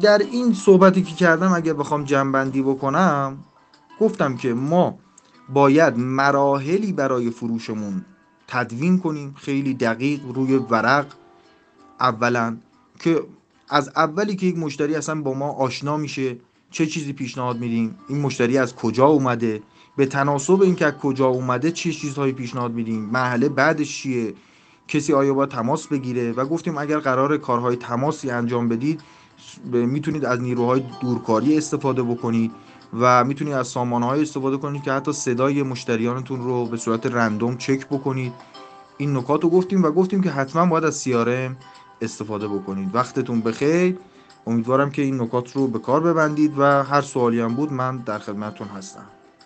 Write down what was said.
در این صحبتی که کردم اگر بخوام جنبندی بکنم گفتم که ما باید مراحلی برای فروشمون تدوین کنیم. خیلی دقیق روی ورق. اولا که از اولی که یک مشتری اصلا با ما آشنا میشه چه چیزی پیشنهاد میدیم این مشتری از کجا اومده به تناسب اینکه از کجا اومده چه چیزهایی پیشنهاد میدیم مرحله بعدش چیه کسی آیا با تماس بگیره؟ و گفتیم اگر قرار کارهای تماسی انجام بدید می‌تونید از نیروهای دورکاری استفاده بکنید و می‌تونید از سامانه استفاده کنید که حتی صدای مشتریانتون رو به صورت رندوم چک بکنید. این نکات رو گفتیم و گفتیم که حتما باید از CRM استفاده بکنید. وقتتون بخیر. امیدوارم که این نکات رو به کار ببندید و هر سوالی هم بود من در خدمتتون هستم.